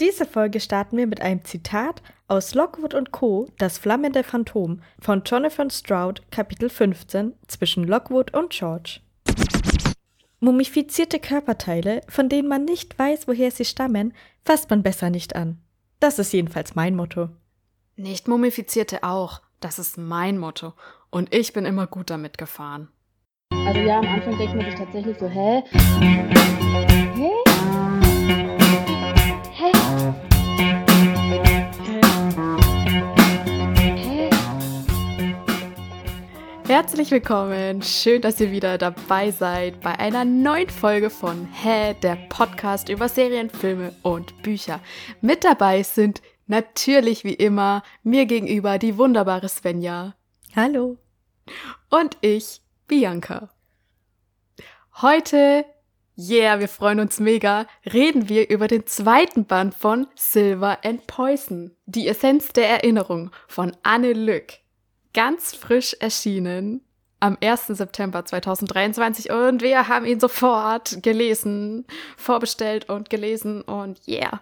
Diese Folge starten wir mit einem Zitat aus Lockwood und Co., das flammende Phantom von Jonathan Stroud, Kapitel 15, zwischen Lockwood und George. Mumifizierte Körperteile, von denen man nicht weiß, woher sie stammen, fasst man besser nicht an. Das ist jedenfalls mein Motto. Nicht mumifizierte auch. Das ist mein Motto. Und ich bin immer gut damit gefahren. Also ja, am Anfang denkt man sich tatsächlich so, hä? Hä? Herzlich willkommen. Schön, dass ihr wieder dabei seid bei einer neuen Folge von Hä, der Podcast über Serien, Filme und Bücher. Mit dabei sind natürlich wie immer mir gegenüber die wunderbare Svenja Hallo. und ich, Bianca. Heute, yeah, wir freuen uns mega, reden wir über den zweiten Band von Silver and Poison, die Essenz der Erinnerung von Anne Lück. Ganz frisch erschienen am 1. September 2023 und wir haben ihn sofort gelesen, vorbestellt und gelesen und yeah.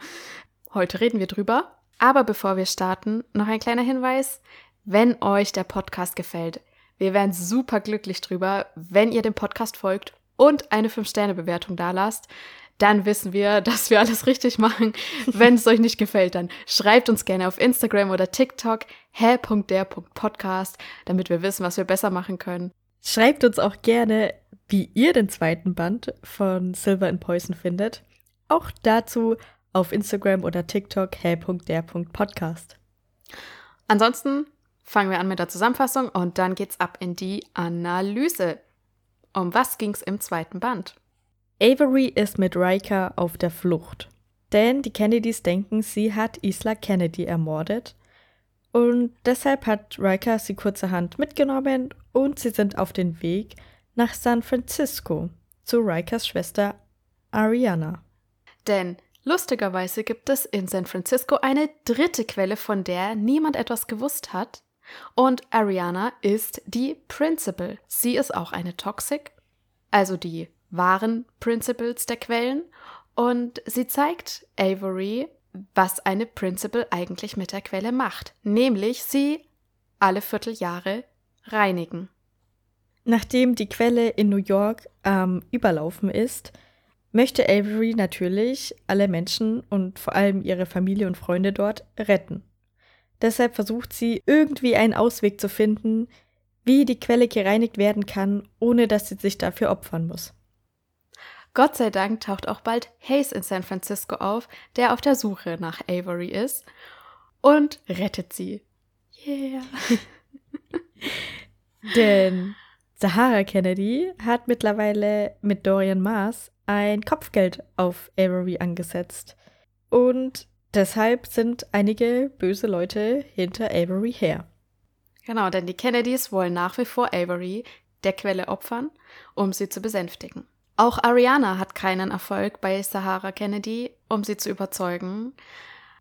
Heute reden wir drüber. Aber bevor wir starten, noch ein kleiner Hinweis. Wenn euch der Podcast gefällt, wir wären super glücklich drüber, wenn ihr dem Podcast folgt und eine 5-Sterne-Bewertung da lasst. Dann wissen wir, dass wir alles richtig machen. Wenn es euch nicht gefällt, dann schreibt uns gerne auf Instagram oder TikTok hä.der.podcast, damit wir wissen, was wir besser machen können. Schreibt uns auch gerne, wie ihr den zweiten Band von Silver and Poison findet. Auch dazu auf Instagram oder TikTok hä.der.podcast. Ansonsten fangen wir an mit der Zusammenfassung und dann geht's ab in die Analyse. Um was ging's im zweiten Band? Avery ist mit Riker auf der Flucht. Denn die Kennedys denken, sie hat Isla Kennedy ermordet. Und deshalb hat Riker sie kurzerhand mitgenommen und sie sind auf den Weg nach San Francisco zu Rikers Schwester Ariana. Denn lustigerweise gibt es in San Francisco eine dritte Quelle, von der niemand etwas gewusst hat. Und Ariana ist die Principal. Sie ist auch eine Toxic, also die wahren Principals der Quellen. Und sie zeigt Avery, was eine Principal eigentlich mit der Quelle macht. Nämlich sie alle Vierteljahre reinigen. Nachdem die Quelle in New York am Überlaufen ist, möchte Avery natürlich alle Menschen und vor allem ihre Familie und Freunde dort retten. Deshalb versucht sie irgendwie einen Ausweg zu finden, wie die Quelle gereinigt werden kann, ohne dass sie sich dafür opfern muss. Gott sei Dank taucht auch bald Hayes in San Francisco auf, der auf der Suche nach Avery ist und rettet sie. Yeah. Denn Sahara Kennedy hat mittlerweile mit Dorian Mars ein Kopfgeld auf Avery angesetzt. Und deshalb sind einige böse Leute hinter Avery her. Genau, denn die Kennedys wollen nach wie vor Avery der Quelle opfern, um sie zu besänftigen. Auch Ariana hat keinen Erfolg bei Sahara Kennedy, um sie zu überzeugen.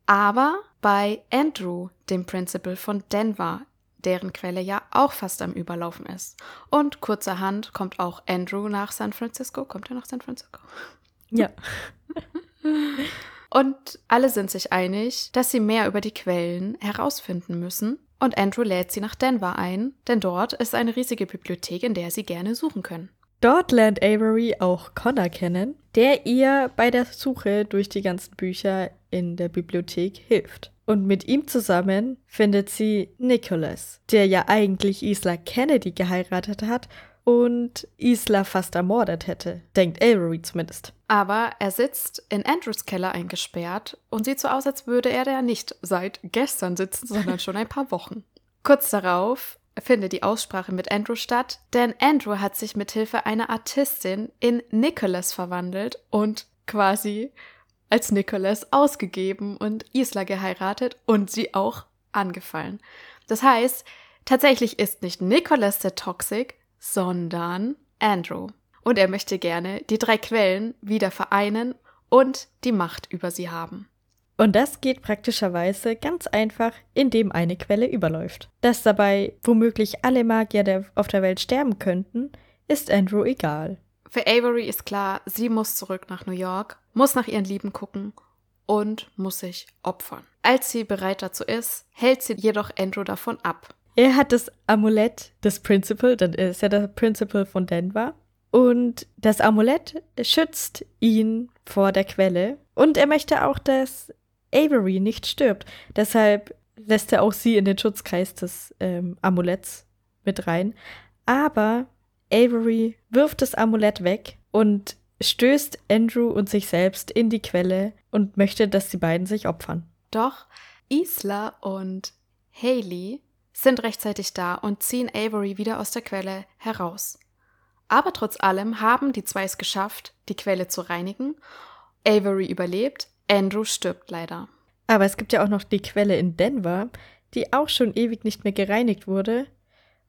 Aber bei Andrew, dem Principal von Denver, deren Quelle ja auch fast am Überlaufen ist. Und kurzerhand kommt auch Andrew nach San Francisco. Kommt er nach San Francisco? Ja. Und alle sind sich einig, dass sie mehr über die Quellen herausfinden müssen. Und Andrew lädt sie nach Denver ein, denn dort ist eine riesige Bibliothek, in der sie gerne suchen können. Dort lernt Avery auch Connor kennen, der ihr bei der Suche durch die ganzen Bücher in der Bibliothek hilft. Und mit ihm zusammen findet sie Nicholas, der ja eigentlich Isla Kennedy geheiratet hat und Isla fast ermordet hätte. Denkt Avery zumindest. Aber er sitzt in Andrews Keller eingesperrt und sieht so aus, als würde er da nicht seit gestern sitzen, sondern schon ein paar Wochen. Kurz darauf findet die Aussprache mit Andrew statt, denn Andrew hat sich mit Hilfe einer Artistin in Nicholas verwandelt und quasi als Nicholas ausgegeben und Isla geheiratet und sie auch angefallen. Das heißt, tatsächlich ist nicht Nicholas der Toxic, sondern Andrew. Und er möchte gerne die drei Quellen wieder vereinen und die Macht über sie haben. Und das geht praktischerweise ganz einfach, indem eine Quelle überläuft. Dass dabei womöglich alle Magier der, auf der Welt sterben könnten, ist Andrew egal. Für Avery ist klar, sie muss zurück nach New York, muss nach ihren Lieben gucken und muss sich opfern. Als sie bereit dazu ist, hält sie jedoch Andrew davon ab. Er hat das Amulett des Principal, dann ist ja der Principal von Denver. Und das Amulett schützt ihn vor der Quelle. Und er möchte auch, dass Avery nicht stirbt. Deshalb lässt er auch sie in den Schutzkreis des ähm, Amuletts mit rein. Aber Avery wirft das Amulett weg und stößt Andrew und sich selbst in die Quelle und möchte, dass die beiden sich opfern. Doch Isla und Haley sind rechtzeitig da und ziehen Avery wieder aus der Quelle heraus. Aber trotz allem haben die zwei es geschafft, die Quelle zu reinigen. Avery überlebt, Andrew stirbt leider. Aber es gibt ja auch noch die Quelle in Denver, die auch schon ewig nicht mehr gereinigt wurde.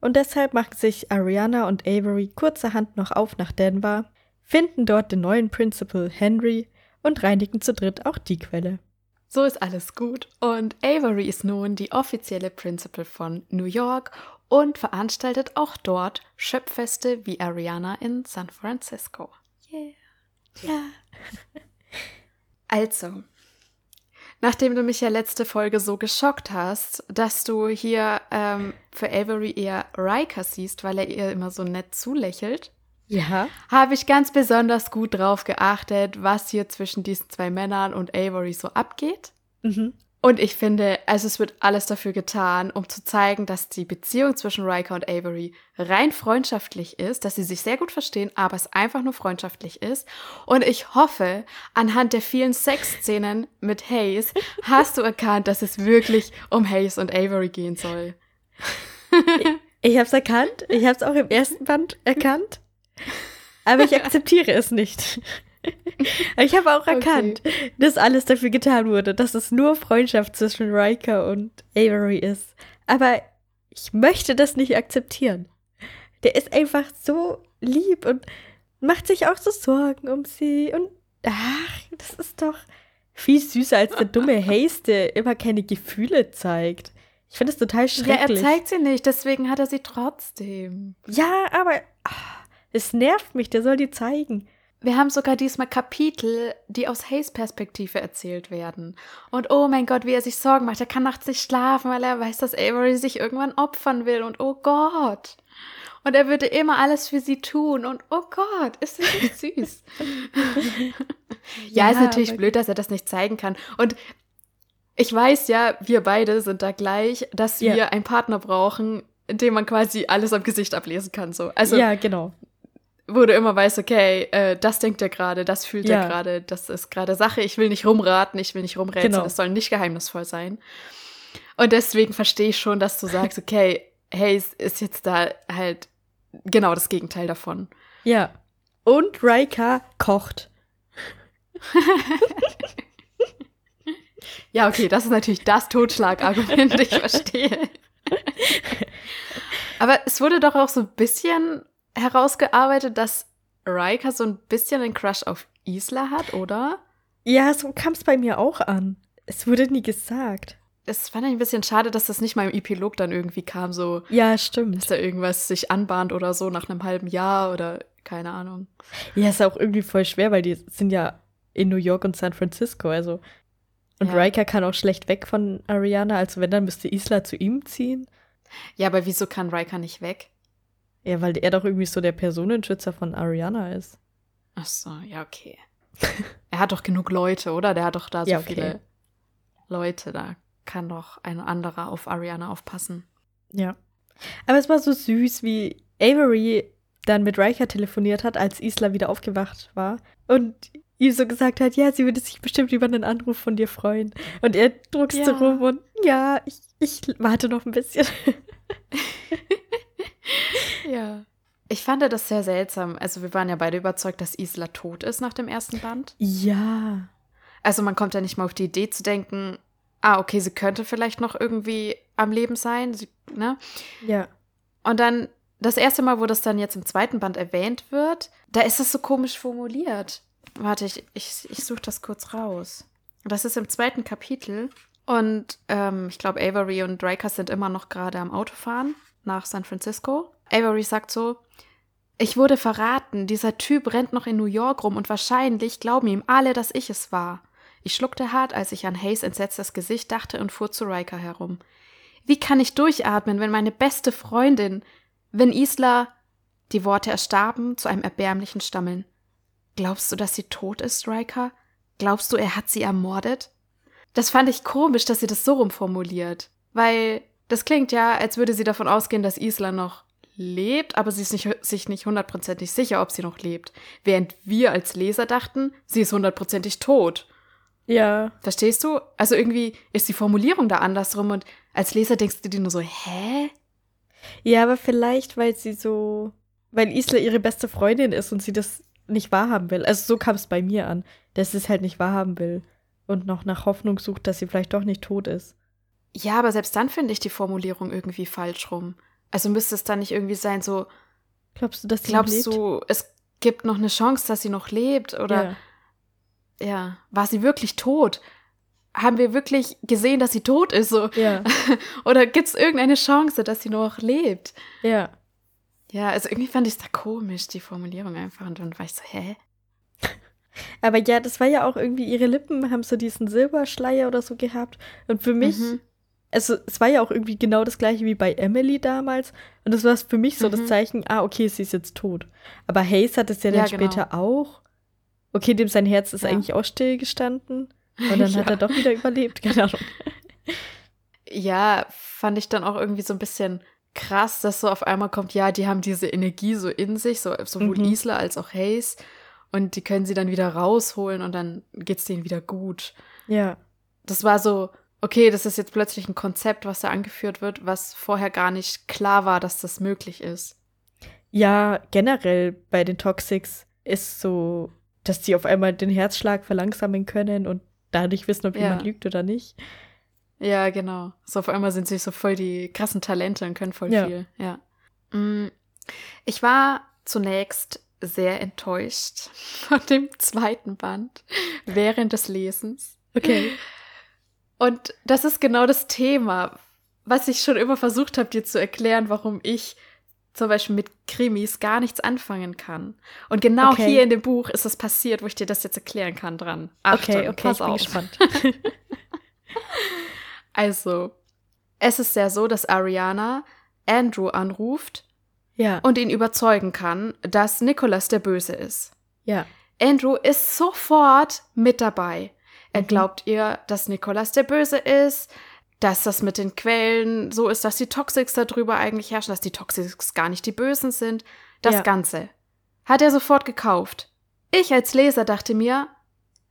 Und deshalb machen sich Ariana und Avery kurzerhand noch auf nach Denver, finden dort den neuen Principal Henry und reinigen zu dritt auch die Quelle. So ist alles gut und Avery ist nun die offizielle Principal von New York und veranstaltet auch dort Schöpffeste wie Ariana in San Francisco. Yeah. Ja. Also, nachdem du mich ja letzte Folge so geschockt hast, dass du hier ähm, für Avery eher Riker siehst, weil er ihr immer so nett zulächelt, Ja. habe ich ganz besonders gut drauf geachtet, was hier zwischen diesen zwei Männern und Avery so abgeht. Mhm. Und ich finde, also es wird alles dafür getan, um zu zeigen, dass die Beziehung zwischen Riker und Avery rein freundschaftlich ist, dass sie sich sehr gut verstehen, aber es einfach nur freundschaftlich ist. Und ich hoffe, anhand der vielen Sexszenen mit Hayes hast du erkannt, dass es wirklich um Hayes und Avery gehen soll. Ich hab's erkannt. Ich hab's auch im ersten Band erkannt. Aber ich akzeptiere es nicht. Ich habe auch erkannt, dass alles dafür getan wurde, dass es nur Freundschaft zwischen Riker und Avery ist. Aber ich möchte das nicht akzeptieren. Der ist einfach so lieb und macht sich auch so Sorgen um sie. Und ach, das ist doch viel süßer als der dumme Hayes, der immer keine Gefühle zeigt. Ich finde das total Ja, er schrecklich. zeigt sie nicht, deswegen hat er sie trotzdem. Ja, aber ah, es nervt mich, der soll die zeigen. Wir haben sogar diesmal Kapitel, die aus Hayes Perspektive erzählt werden. Und oh mein Gott, wie er sich Sorgen macht. Er kann nachts nicht schlafen, weil er weiß, dass Avery sich irgendwann opfern will. Und oh Gott. Und er würde immer alles für sie tun. Und oh Gott, ist das nicht süß. ja, ist natürlich blöd, dass er das nicht zeigen kann. Und ich weiß ja, wir beide sind da gleich, dass Ja. wir einen Partner brauchen, in dem man quasi alles am Gesicht ablesen kann. So. Also ja, genau. Wo du immer weißt, okay, äh, das denkt er gerade, das fühlt Ja. er gerade, das ist gerade Sache, ich will nicht rumraten, ich will nicht rumrätseln, Genau. das soll nicht geheimnisvoll sein. Und deswegen verstehe ich schon, dass du sagst, okay, Hayes ist jetzt da halt genau das Gegenteil davon. Ja. Und Riker kocht. Ja, okay, das ist natürlich das Totschlagargument, ich verstehe. Aber es wurde doch auch so ein bisschen herausgearbeitet, dass Riker so ein bisschen einen Crush auf Isla hat, oder? Ja, so kam es bei mir auch an. Es wurde nie gesagt. Es fand ich ein bisschen schade, dass das nicht mal im Epilog dann irgendwie kam, so, Ja, dass stimmt. da irgendwas sich anbahnt oder so nach einem halben Jahr oder keine Ahnung. Ja, ist auch irgendwie voll schwer, weil die sind ja in New York und San Francisco, also. Und Ja. Riker kann auch schlecht weg von Ariana, also wenn, dann müsste Isla zu ihm ziehen. Ja, aber wieso kann Riker nicht weg? Ja, weil er doch irgendwie so der Personenschützer von Ariana ist. Ach so, ja, okay. er hat doch genug Leute, oder? Der hat doch da so Ja, okay. viele Leute, da kann doch ein anderer auf Ariana aufpassen. Ja. Aber es war so süß, wie Avery dann mit Riker telefoniert hat, als Isla wieder aufgewacht war. Und ihm so gesagt hat, ja, sie würde sich bestimmt über einen Anruf von dir freuen. Und er druckst so Ja. rum und ja, ich, ich warte noch ein bisschen. Ja. Ich fand das sehr seltsam. Also wir waren ja beide überzeugt, dass Isla tot ist nach dem ersten Band. ja. Also man kommt ja nicht mal auf die Idee zu denken, ah, okay, sie könnte vielleicht noch irgendwie am Leben sein, sie, ne? Ja. Und dann das erste Mal, wo das dann jetzt im zweiten Band erwähnt wird, da ist es so komisch formuliert. Warte, ich, ich, ich suche das kurz raus. Das ist im zweiten Kapitel. Und ähm, ich glaube, Avery und Riker sind immer noch gerade am Autofahren nach San Francisco. Avery sagt so, ich wurde verraten, dieser Typ rennt noch in New York rum und wahrscheinlich glauben ihm alle, dass ich es war. Ich schluckte hart, als ich an Hayes entsetztes Gesicht dachte und fuhr zu Riker herum. Wie kann ich durchatmen, wenn meine beste Freundin, wenn Isla. Die Worte erstarben zu einem erbärmlichen Stammeln. Glaubst du, dass sie tot ist, Riker? Glaubst du, er hat sie ermordet? Das fand ich komisch, dass sie das so rumformuliert. Weil das klingt ja, als würde sie davon ausgehen, dass Isla noch lebt, aber sie ist nicht, sich nicht hundertprozentig sicher, ob sie noch lebt. Während wir als Leser dachten, sie ist hundertprozentig tot. Ja. Verstehst du? Also irgendwie ist die Formulierung da andersrum und als Leser denkst du dir nur so, hä? Ja, aber vielleicht, weil sie so, weil Isla ihre beste Freundin ist und sie das nicht wahrhaben will. Also so kam es bei mir an, dass sie es halt nicht wahrhaben will und noch nach Hoffnung sucht, dass sie vielleicht doch nicht tot ist. Ja, aber selbst dann finde ich die Formulierung irgendwie falsch rum. Also müsste es dann nicht irgendwie sein, so. Glaubst du, dass sie Glaubst noch lebt? du, es gibt noch eine Chance, dass sie noch lebt? Oder Ja. ja, war sie wirklich tot? Haben wir wirklich gesehen, dass sie tot ist? So? Ja, Oder gibt es irgendeine Chance, dass sie noch lebt? ja. Ja, also irgendwie fand ich es da komisch, die Formulierung einfach. Und dann war ich so, hä? Aber ja, das war ja auch irgendwie, ihre Lippen haben so diesen Silberschleier oder so gehabt. Und für mich, Mhm. Also es war ja auch irgendwie genau das gleiche wie bei Emily damals. Und das war für mich so das Mhm. Zeichen, ah, okay, sie ist jetzt tot. Aber Hayes hat es ja dann Ja, genau. später auch. Okay, dem sein Herz ist Ja. eigentlich auch stillgestanden. Und dann hat Ja. er doch wieder überlebt, keine Ahnung. Ja, fand ich dann auch irgendwie so ein bisschen krass, dass so auf einmal kommt, ja, die haben diese Energie so in sich, so, sowohl Mhm. Isla als auch Hayes. Und die können sie dann wieder rausholen und dann geht's denen wieder gut. Ja, Das war so, okay, das ist jetzt plötzlich ein Konzept, was da angeführt wird, was vorher gar nicht klar war, dass das möglich ist. ja, generell bei den Toxics ist so, dass die auf einmal den Herzschlag verlangsamen können und dadurch wissen, ob Ja. jemand lügt oder nicht. Ja, genau. So auf einmal sind sie so voll die krassen Talente und können voll Ja. viel. Ja. Mm, Ich war zunächst sehr enttäuscht von dem zweiten Band während des Lesens. Okay. Und das ist genau das Thema, was ich schon immer versucht habe, dir zu erklären, warum ich zum Beispiel mit Krimis gar nichts anfangen kann. Und genau Okay. hier in dem Buch ist es passiert, wo ich dir das jetzt erklären kann dran. Achtung, okay, okay, pass ich bin auf. gespannt. Also, es ist ja so, dass Ariana Andrew anruft ja, und ihn überzeugen kann, dass Nicholas der Böse ist. ja, Andrew ist sofort mit dabei. Er Mhm. glaubt ihr, dass Nicholas der Böse ist, dass das mit den Quellen so ist, dass die Toxics darüber eigentlich herrschen, dass die Toxics gar nicht die Bösen sind. Das Ja. Ganze hat er sofort gekauft. Ich als Leser dachte mir,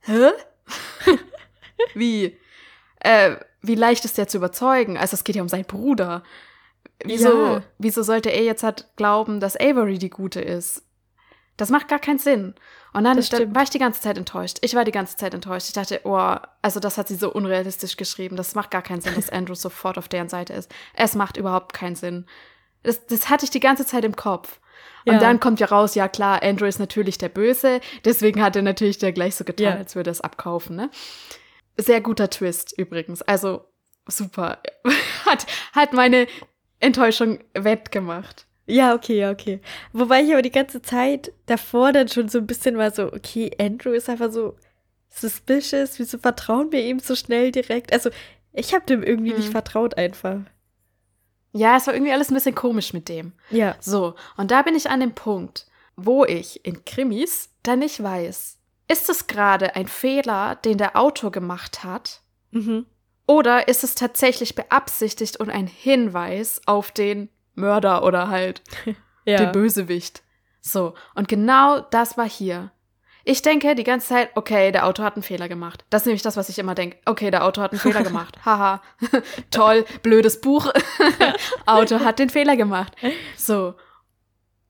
hä? wie? Äh, wie leicht ist der zu überzeugen? Also es geht ja um seinen Bruder. Wieso, Ja. wieso sollte er jetzt halt glauben, dass Avery die Gute ist? Das macht gar keinen Sinn. Und dann, stimmt. war ich die ganze Zeit enttäuscht. Ich war die ganze Zeit enttäuscht. Ich dachte, oh, also das hat sie so unrealistisch geschrieben. Das macht gar keinen Sinn, dass Andrew sofort auf deren Seite ist. Es macht überhaupt keinen Sinn. Das, das hatte ich die ganze Zeit im Kopf. Und Ja. dann kommt ja raus, ja klar, Andrew ist natürlich der Böse. Deswegen hat er natürlich der gleich so getan, Ja. als würde er es abkaufen. Ne? Sehr guter Twist übrigens. Also super. hat, hat meine Enttäuschung wettgemacht. Ja, okay, ja, okay. Wobei ich aber die ganze Zeit davor dann schon so ein bisschen war so, okay, Andrew ist einfach so suspicious, wieso vertrauen wir ihm so schnell direkt? Also, ich habe dem irgendwie nicht Hm. vertraut einfach. Ja, es war irgendwie alles ein bisschen komisch mit dem. Ja, So, und da bin ich an dem Punkt, wo ich in Krimis dann nicht weiß, ist es gerade ein Fehler, den der Autor gemacht hat? mhm. Oder ist es tatsächlich beabsichtigt und ein Hinweis auf den Mörder oder halt ja. den Bösewicht? So, und genau das war hier. Ich denke die ganze Zeit, okay, der Autor hat einen Fehler gemacht. Das ist nämlich das, was ich immer denke. Okay, der Autor hat einen Fehler gemacht. Haha. Toll, blödes Buch. Autor hat den Fehler gemacht. So.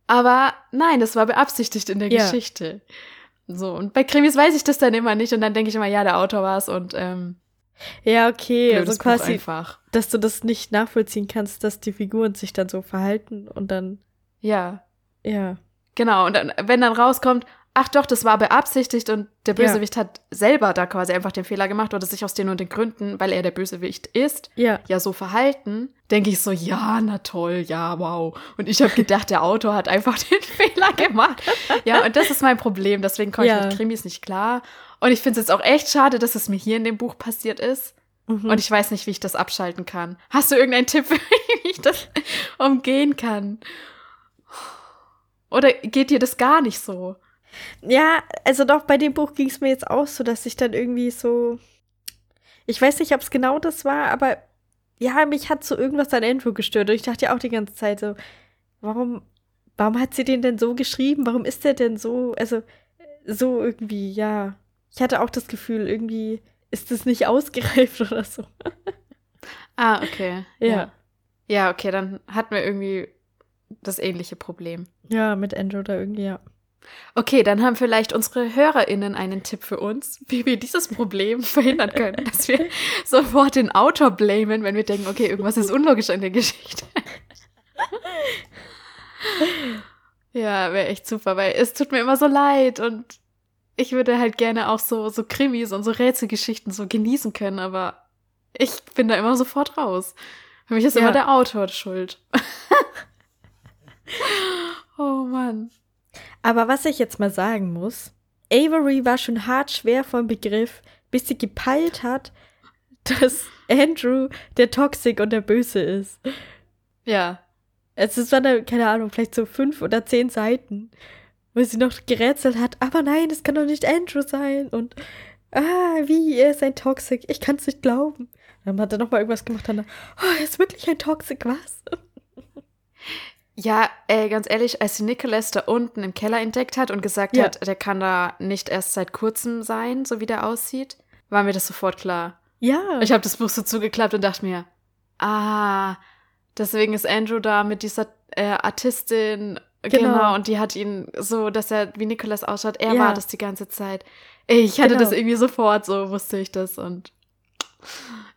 Aber nein, das war beabsichtigt in der Ja. Geschichte. So, und bei Krimis weiß ich das dann immer nicht und dann denke ich immer, ja, der Autor war es und ähm, Ja, okay, blödes also Buch quasi, einfach. dass du das nicht nachvollziehen kannst, dass die Figuren sich dann so verhalten und dann, Ja, ja. genau. Und dann, wenn dann rauskommt, ach doch, das war beabsichtigt und der Ja. Bösewicht hat selber da quasi einfach den Fehler gemacht oder sich aus den und den Gründen, weil er der Bösewicht ist, Ja, ja so verhalten, denke ich so, ja, na toll, ja, wow. Und ich habe gedacht, der Autor hat einfach den Fehler gemacht. Ja, und das ist mein Problem. Deswegen komme ich Ja. mit Krimis nicht klar. Und ich finde es jetzt auch echt schade, dass es mir hier in dem Buch passiert ist. Mhm. Und ich weiß nicht, wie ich das abschalten kann. Hast du irgendeinen Tipp, wie ich das umgehen kann? Oder geht dir das gar nicht so? Ja, also doch, bei dem Buch ging es mir jetzt auch so, dass ich dann irgendwie so. Ich weiß nicht, ob es genau das war, aber ja, mich hat so irgendwas an Andrew gestört. Und ich dachte ja auch die ganze Zeit so, warum, warum hat sie den denn so geschrieben? Warum ist der denn so, also so irgendwie, ja. Ich hatte auch das Gefühl, irgendwie ist das nicht ausgereift oder so. Ah, okay. Ja. Ja, okay, dann hatten wir irgendwie das ähnliche Problem. Ja, mit Andrew da irgendwie, ja. Okay, dann haben vielleicht unsere HörerInnen einen Tipp für uns, wie wir dieses Problem verhindern können, dass wir sofort den Autor blamen, wenn wir denken, okay, irgendwas ist unlogisch an der Geschichte. ja, wäre echt super, weil es tut mir immer so leid und ich würde halt gerne auch so, so Krimis und so Rätselgeschichten so genießen können, aber ich bin da immer sofort raus. Für mich ist Ja. immer der Autor schuld. oh Mann. Aber was ich jetzt mal sagen muss, Avery war schon hart schwer vom Begriff, bis sie gepeilt hat, dass Andrew der Toxic und der Böse ist. Ja. Es waren da, keine Ahnung, vielleicht so fünf oder zehn Seiten, wo sie noch gerätselt hat, aber nein, das kann doch nicht Andrew sein. Und ah, wie, er ist ein Toxic, ich kann es nicht glauben. Dann hat er nochmal irgendwas gemacht, dann, oh, er ist wirklich ein Toxic, was? Ja, ey, ganz ehrlich, als sie Nicholas da unten im Keller entdeckt hat und gesagt Ja. hat, der kann da nicht erst seit kurzem sein, so wie der aussieht, war mir das sofort klar. Ja. Ich habe das Buch so zugeklappt und dachte mir, ah, deswegen ist Andrew da mit dieser äh, Artistin, genau. Genau. und die hat ihn so, dass er wie Nicholas ausschaut, er Ja. war das die ganze Zeit. Ich hatte Genau. das irgendwie sofort, so wusste ich das und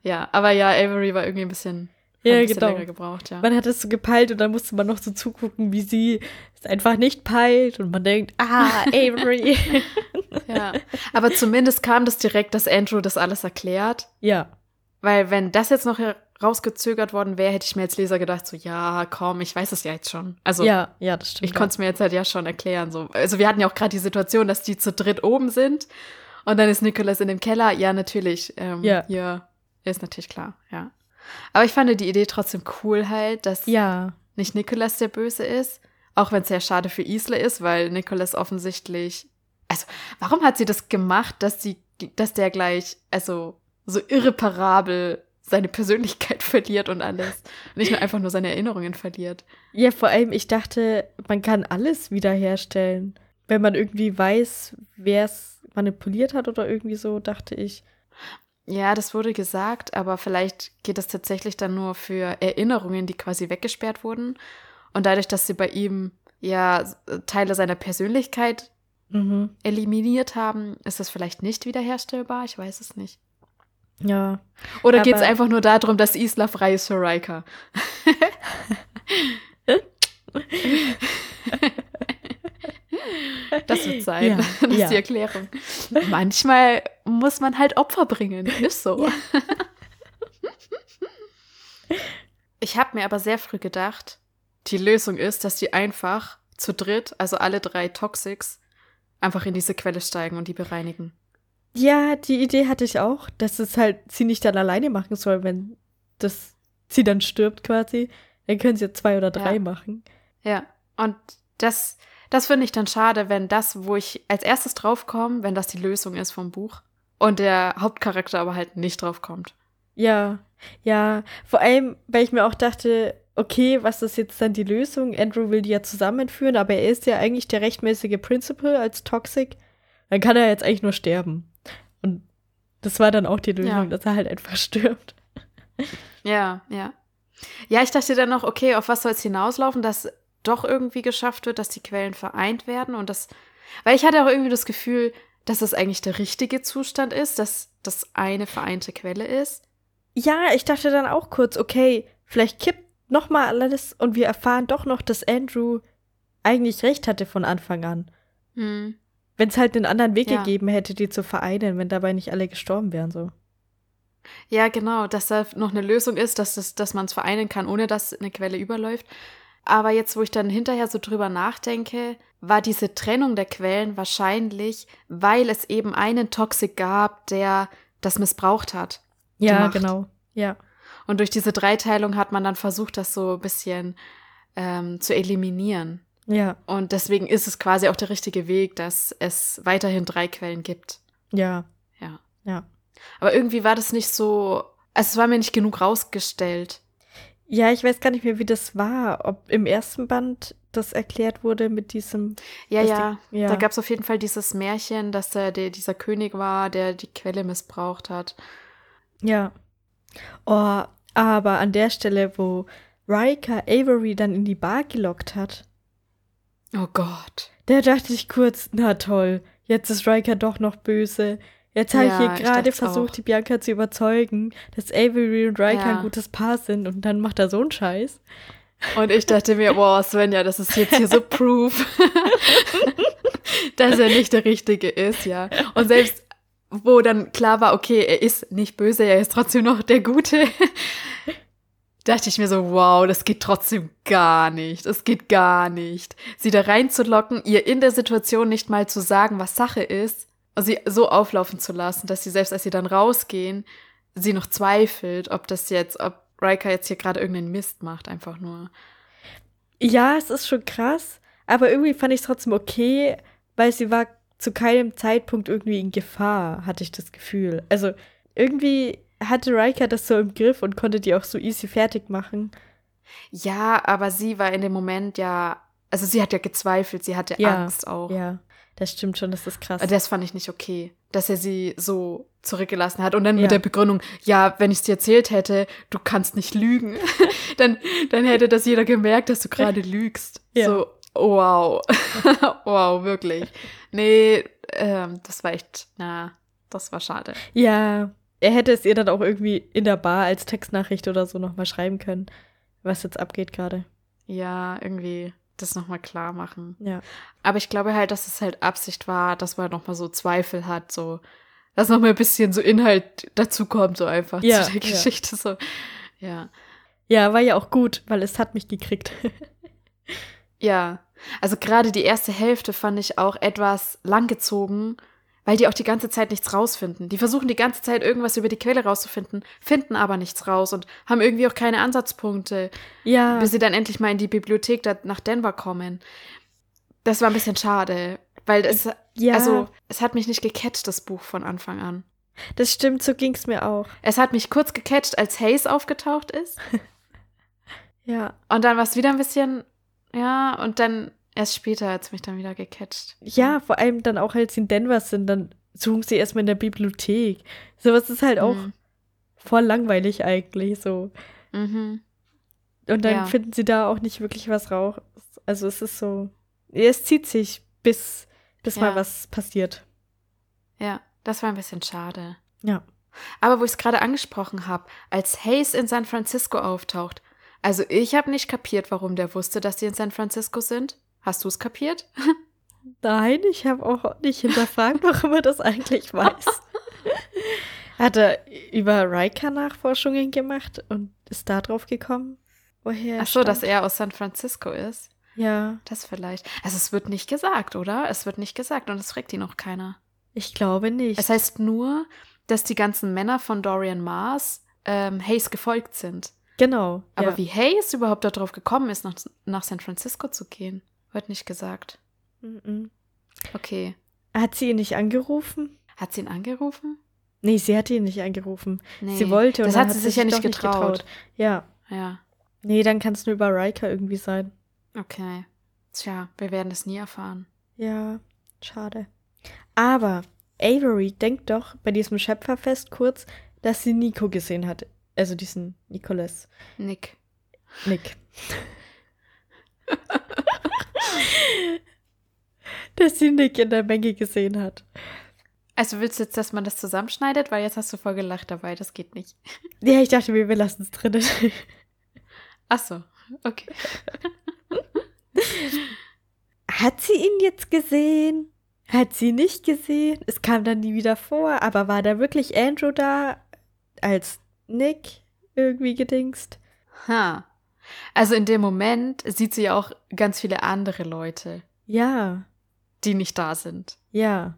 ja, aber ja, Avery war irgendwie ein bisschen, Ja, ein bisschen genau. länger gebraucht, ja. Man hat es so gepeilt und dann musste man noch so zugucken, wie sie es einfach nicht peilt und man denkt, ah, Avery. Ja, aber zumindest kam das direkt, dass Andrew das alles erklärt. ja, Weil wenn das jetzt noch rausgezögert worden wäre, hätte ich mir als Leser gedacht, so, ja, komm, ich weiß es ja jetzt schon. Also ja, ja, das stimmt. ich konnte es mir jetzt halt ja schon erklären. So. Also wir hatten ja auch gerade die Situation, dass die zu dritt oben sind und dann ist Nicholas in dem Keller. Ja, natürlich. Ähm, Ja. Hier ist natürlich klar, ja. Aber ich fand die Idee trotzdem cool halt, dass Ja, nicht Nicholas der Böse ist. Auch wenn es sehr schade für Isla ist, weil Nicholas offensichtlich. Also, warum hat sie das gemacht, dass sie, dass der gleich, also so irreparabel seine Persönlichkeit verliert und alles. Nicht nur einfach nur seine Erinnerungen verliert. ja, vor allem, ich dachte, man kann alles wiederherstellen. Wenn man irgendwie weiß, wer es manipuliert hat oder irgendwie so, dachte ich. Ja, das wurde gesagt, aber vielleicht geht das tatsächlich dann nur für Erinnerungen, die quasi weggesperrt wurden. Und dadurch, dass sie bei ihm ja Teile seiner Persönlichkeit Mhm. eliminiert haben, ist das vielleicht nicht wiederherstellbar. Ich weiß es nicht. Ja. Oder geht es einfach nur darum, dass Isla frei ist für Riker? das wird sein. Ja, das ist ja. die Erklärung. Manchmal muss man halt Opfer bringen. Ist so. Ja. Ich habe mir aber sehr früh gedacht, die Lösung ist, dass die einfach zu dritt, also alle drei Toxics, einfach in diese Quelle steigen und die bereinigen. Ja, die Idee hatte ich auch, dass es halt sie nicht dann alleine machen soll, wenn das sie dann stirbt quasi. Dann können sie ja zwei oder drei Ja. machen. Ja, und das, das finde ich dann schade, wenn das, wo ich als erstes draufkomme, wenn das die Lösung ist vom Buch und der Hauptcharakter aber halt nicht draufkommt. Ja, ja. Vor allem, weil ich mir auch dachte, okay, was ist jetzt dann die Lösung? Andrew will die ja zusammenführen, aber er ist ja eigentlich der rechtmäßige Principal als Toxic. Dann kann er jetzt eigentlich nur sterben. Das war dann auch die Lösung, Ja. dass er halt einfach stirbt. Ja, ja. Ja, ich dachte dann noch, okay, auf was soll es hinauslaufen, dass doch irgendwie geschafft wird, dass die Quellen vereint werden und das, weil ich hatte auch irgendwie das Gefühl, dass das eigentlich der richtige Zustand ist, dass das eine vereinte Quelle ist. Ja, ich dachte dann auch kurz, okay, vielleicht kippt noch mal alles und wir erfahren doch noch, dass Andrew eigentlich recht hatte von Anfang an. Hm. Wenn es halt einen anderen Weg Ja. gegeben hätte, die zu vereinen, wenn dabei nicht alle gestorben wären, so. Ja, genau, dass da noch eine Lösung ist, dass, das, dass man es vereinen kann, ohne dass eine Quelle überläuft. Aber jetzt, wo ich dann hinterher so drüber nachdenke, war diese Trennung der Quellen wahrscheinlich, weil es eben einen Toxic gab, der das missbraucht hat. Ja, genau. Ja. Und durch diese Dreiteilung hat man dann versucht, das so ein bisschen ähm, zu eliminieren. Ja. Und deswegen ist es quasi auch der richtige Weg, dass es weiterhin drei Quellen gibt. Ja. Ja. Ja. Aber irgendwie war das nicht so, also es war mir nicht genug rausgestellt. Ja, ich weiß gar nicht mehr, wie das war. Ob im ersten Band das erklärt wurde mit diesem. Ja, ja, Die, ja. Da gab es auf jeden Fall dieses Märchen, dass der, der dieser König war, der die Quelle missbraucht hat. Ja. Oh, aber an der Stelle, wo Riker Avery dann in die Bar gelockt hat, Oh Gott. da dachte ich kurz, na toll, jetzt ist Riker doch noch böse. Jetzt habe Ja, ich hier gerade versucht, auch. die Bianca zu überzeugen, dass Avery und Riker Ja. ein gutes Paar sind und dann macht er so einen Scheiß. Und ich dachte mir, boah, Svenja, das ist jetzt hier so Proof, dass er nicht der Richtige ist, ja. Und selbst, wo dann klar war, okay, er ist nicht böse, er ist trotzdem noch der Gute, dachte ich mir so, wow, das geht trotzdem gar nicht. Das geht gar nicht. Sie da reinzulocken, ihr in der Situation nicht mal zu sagen, was Sache ist, und sie so auflaufen zu lassen, dass sie selbst, als sie dann rausgehen, sie noch zweifelt, ob das jetzt, ob Riker jetzt hier gerade irgendeinen Mist macht, einfach nur. Ja, es ist schon krass, aber irgendwie fand ich es trotzdem okay, weil sie war zu keinem Zeitpunkt irgendwie in Gefahr, hatte ich das Gefühl. Also irgendwie hatte Riker das so im Griff und konnte die auch so easy fertig machen. Ja, aber sie war in dem Moment ja, also sie hat ja gezweifelt, sie hatte Ja, Angst auch. Ja, das stimmt schon, das ist krass. Das fand ich nicht okay, dass er sie so zurückgelassen hat. Und dann Ja. mit der Begründung, ja, wenn ich es dir erzählt hätte, du kannst nicht lügen, dann, dann hätte das jeder gemerkt, dass du gerade lügst. Ja. So, wow. wow, wirklich. Nee, ähm, das war echt, na, das war schade. Ja, er hätte es ihr dann auch irgendwie in der Bar als Textnachricht oder so nochmal schreiben können, was jetzt abgeht gerade. Ja, irgendwie das nochmal klar machen. Ja. Aber ich glaube halt, dass es halt Absicht war, dass man nochmal so Zweifel hat, so, dass nochmal ein bisschen so Inhalt dazukommt, so einfach Ja, zu der ja. Geschichte, so. Ja. Ja, war ja auch gut, weil es hat mich gekriegt. Ja. Also gerade die erste Hälfte fand ich auch etwas langgezogen, weil die auch die ganze Zeit nichts rausfinden. Die versuchen die ganze Zeit irgendwas über die Quelle rauszufinden, finden aber nichts raus und haben irgendwie auch keine Ansatzpunkte, ja. bis sie dann endlich mal in die Bibliothek da nach Denver kommen. Das war ein bisschen schade, weil es, ja, also, es hat mich nicht gecatcht, das Buch von Anfang an. das stimmt, so ging es mir auch. Es hat mich kurz gecatcht, als Hayes aufgetaucht ist. Ja. Und dann war es wieder ein bisschen, ja, und dann erst später hat es mich dann wieder gecatcht. Ja, vor allem dann auch, als sie in Denver sind, dann suchen sie erstmal in der Bibliothek. Sowas ist halt auch Mhm. voll langweilig eigentlich so. Mhm. Und dann Ja. finden sie da auch nicht wirklich was raus. Also es ist so, es zieht sich, bis, bis mal Ja. was passiert. Ja, das war ein bisschen schade. Ja. Aber wo ich es gerade angesprochen habe, als Hayes in San Francisco auftaucht, also ich habe nicht kapiert, warum der wusste, dass sie in San Francisco sind. Hast du es kapiert? Nein, ich habe auch nicht hinterfragt, warum er das eigentlich weiß. Hat er über Riker Nachforschungen gemacht und ist da drauf gekommen? Woher? Ach so, dass stammt? er aus San Francisco ist. Ja, Das vielleicht. Also es wird nicht gesagt, oder? Es wird nicht gesagt und es fragt ihn auch keiner. ich glaube nicht. Es heißt nur, dass die ganzen Männer von Dorian Mars ähm, Hayes gefolgt sind. genau. Aber ja. wie Hayes überhaupt darauf gekommen ist, nach, nach San Francisco zu gehen, wird nicht gesagt. Mhm. Okay. Hat sie ihn nicht angerufen? Hat sie ihn angerufen? Nee, sie hat ihn nicht angerufen. Nee. Sie wollte und Das hat sie sich ja nicht doch getraut. Ja. Ja, Nee, dann kann es nur über Riker irgendwie sein. okay. Tja, wir werden es nie erfahren. Ja, schade. Aber Avery denkt doch bei diesem Schöpferfest kurz, dass sie Nico gesehen hat. Also diesen Nicholas. Nick. Nick. dass sie Nick in der Menge gesehen hat. Also willst du jetzt, dass man das zusammenschneidet? Weil jetzt hast du voll gelacht dabei, das geht nicht. Ja, ich dachte mir, wir lassen es drinnen. Ach so, okay. Hat sie ihn jetzt gesehen? Hat sie nicht gesehen? Es kam dann nie wieder vor, aber war da wirklich Andrew da als Nick irgendwie gedingst? Ha. Also in dem Moment sieht sie ja auch ganz viele andere Leute, Ja, die nicht da sind. ja.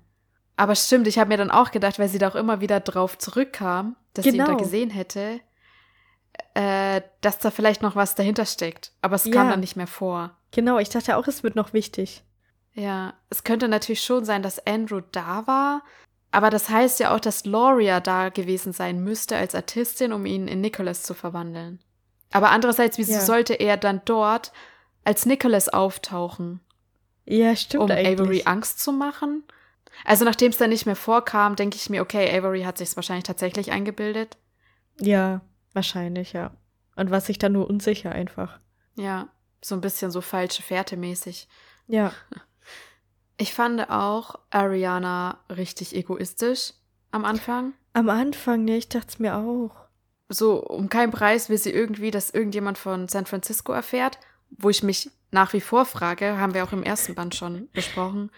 Aber stimmt, ich habe mir dann auch gedacht, weil sie da auch immer wieder drauf zurückkam, dass sie ihn da Genau. gesehen hätte, äh, dass da vielleicht noch was dahinter steckt. Aber es kam Ja. dann nicht mehr vor. Genau, ich dachte auch, es wird noch wichtig. Ja, es könnte natürlich schon sein, dass Andrew da war, aber das heißt ja auch, dass Loria da gewesen sein müsste als Artistin, um ihn in Nicholas zu verwandeln. Aber andererseits, wieso Ja. sollte er dann dort als Nicholas auftauchen, Ja, stimmt um eigentlich. Avery Angst zu machen? Also nachdem es dann nicht mehr vorkam, denke ich mir, okay, Avery hat sich wahrscheinlich tatsächlich eingebildet. Ja, wahrscheinlich, ja. Und was sich dann nur unsicher einfach. Ja, so ein bisschen so falsche Fährte mäßig. Ja. Ich fand auch Ariana richtig egoistisch am Anfang. Am Anfang, ne, ich dachte es mir auch. So um keinen Preis will sie irgendwie, dass irgendjemand von San Francisco erfährt, wo ich mich nach wie vor frage, haben wir auch im ersten Band schon besprochen,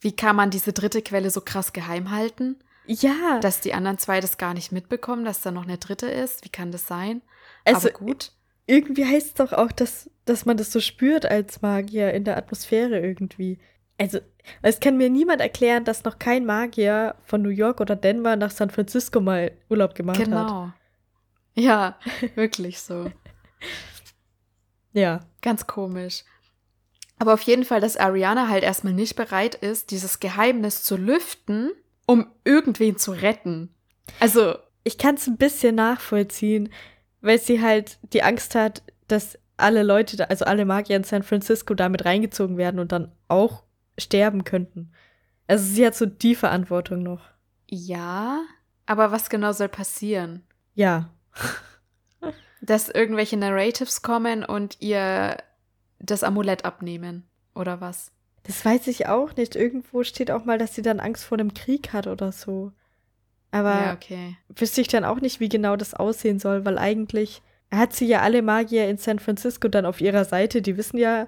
wie kann man diese dritte Quelle so krass geheim halten, Ja, dass die anderen zwei das gar nicht mitbekommen, dass da noch eine dritte ist? Wie kann das sein? also Aber gut. irgendwie heißt es doch auch, dass, dass man das so spürt als Magier in der Atmosphäre irgendwie. Also, es kann mir niemand erklären, dass noch kein Magier von New York oder Denver nach San Francisco mal Urlaub gemacht hat. Genau. Ja, wirklich so. Ja. Ganz komisch. Aber auf jeden Fall, dass Ariana halt erstmal nicht bereit ist, dieses Geheimnis zu lüften, um irgendwen zu retten. Also, Ich kann es ein bisschen nachvollziehen, weil sie halt die Angst hat, dass alle Leute, da, also alle Magier in San Francisco damit reingezogen werden und dann auch sterben könnten. Also sie hat so die Verantwortung noch. ja, aber was genau soll passieren? Ja. Dass irgendwelche Narratives kommen und ihr das Amulett abnehmen, oder was? Das weiß ich auch nicht. Irgendwo steht auch mal, dass sie dann Angst vor dem Krieg hat oder so. Aber ja, okay. wüsste ich dann auch nicht, wie genau das aussehen soll, weil eigentlich hat sie ja alle Magier in San Francisco dann auf ihrer Seite. Die wissen ja,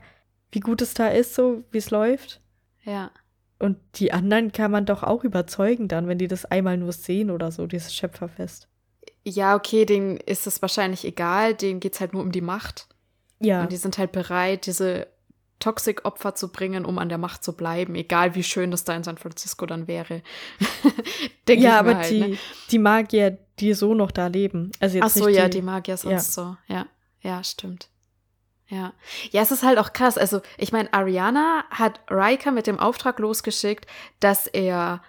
wie gut es da ist, so wie es läuft. Ja. Und die anderen kann man doch auch überzeugen dann, wenn die das einmal nur sehen oder so, dieses Schöpferfest. Ja, okay, denen ist es wahrscheinlich egal, denen geht's halt nur um die Macht. Ja, Und die sind halt bereit, diese Toxik-Opfer zu bringen, um an der Macht zu bleiben, egal wie schön das da in San Francisco dann wäre. Denke ja ich aber mir halt, die, ne? die Magier, die so noch da leben. Also jetzt Ach so, nicht ja, die, die Magier sonst so. Ja, ja, stimmt. Ja. Ja, es ist halt auch krass. Also, ich meine, Ariana hat Riker mit dem Auftrag losgeschickt, dass er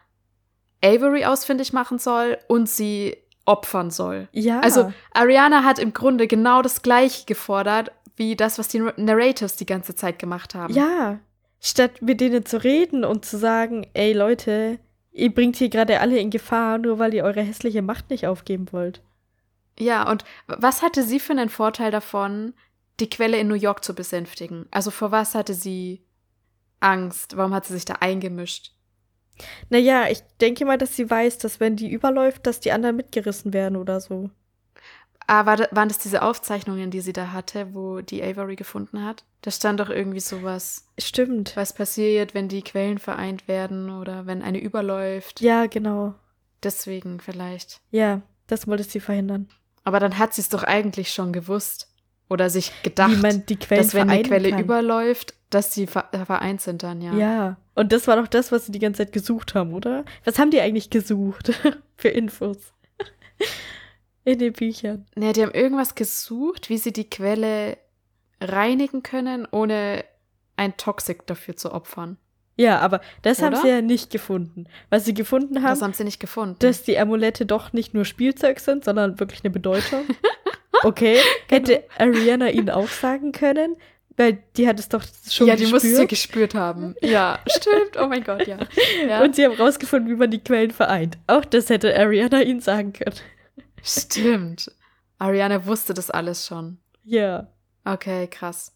Avery ausfindig machen soll und sie opfern soll. Ja, Also, Ariana hat im Grunde genau das Gleiche gefordert, wie das, was die Narratives die ganze Zeit gemacht haben. ja. Statt mit denen zu reden und zu sagen, ey Leute, ihr bringt hier gerade alle in Gefahr, nur weil ihr eure hässliche Macht nicht aufgeben wollt. Ja, und was hatte sie für einen Vorteil davon, die Quelle in New York zu besänftigen? Also vor was hatte sie Angst? Warum hat sie sich da eingemischt? Naja, ich denke mal, dass sie weiß, dass wenn die überläuft, dass die anderen mitgerissen werden oder so. Ah, war waren das diese Aufzeichnungen, die sie da hatte, wo die Avery gefunden hat? Da stand doch irgendwie sowas, Stimmt. was passiert, wenn die Quellen vereint werden oder wenn eine überläuft. Ja, genau. Deswegen vielleicht. Ja, das wollte sie verhindern. Aber dann hat sie es doch eigentlich schon gewusst. Oder sich gedacht, die dass wenn eine vereinen Quelle kann. überläuft, dass sie ver vereint sind dann, ja. Ja. Und das war doch das, was sie die ganze Zeit gesucht haben, oder? Was haben die eigentlich gesucht für Infos? In den Büchern. Ne, die haben irgendwas gesucht, wie sie die Quelle reinigen können, ohne ein Toxik dafür zu opfern. Ja, aber das haben Oder? sie ja nicht gefunden. Was sie gefunden haben, Das haben sie nicht gefunden. dass die Amulette doch nicht nur Spielzeug sind, sondern wirklich eine Bedeutung. Okay, hätte Ariana ihnen auch sagen können, weil die hat es doch schon ja, die muss sie gespürt. gespürt haben. Ja, stimmt. Oh mein Gott, ja. ja. Und sie haben rausgefunden, wie man die Quellen vereint. Auch das hätte Ariana ihnen sagen können. stimmt. Ariana wusste das alles schon. Ja. Okay, krass.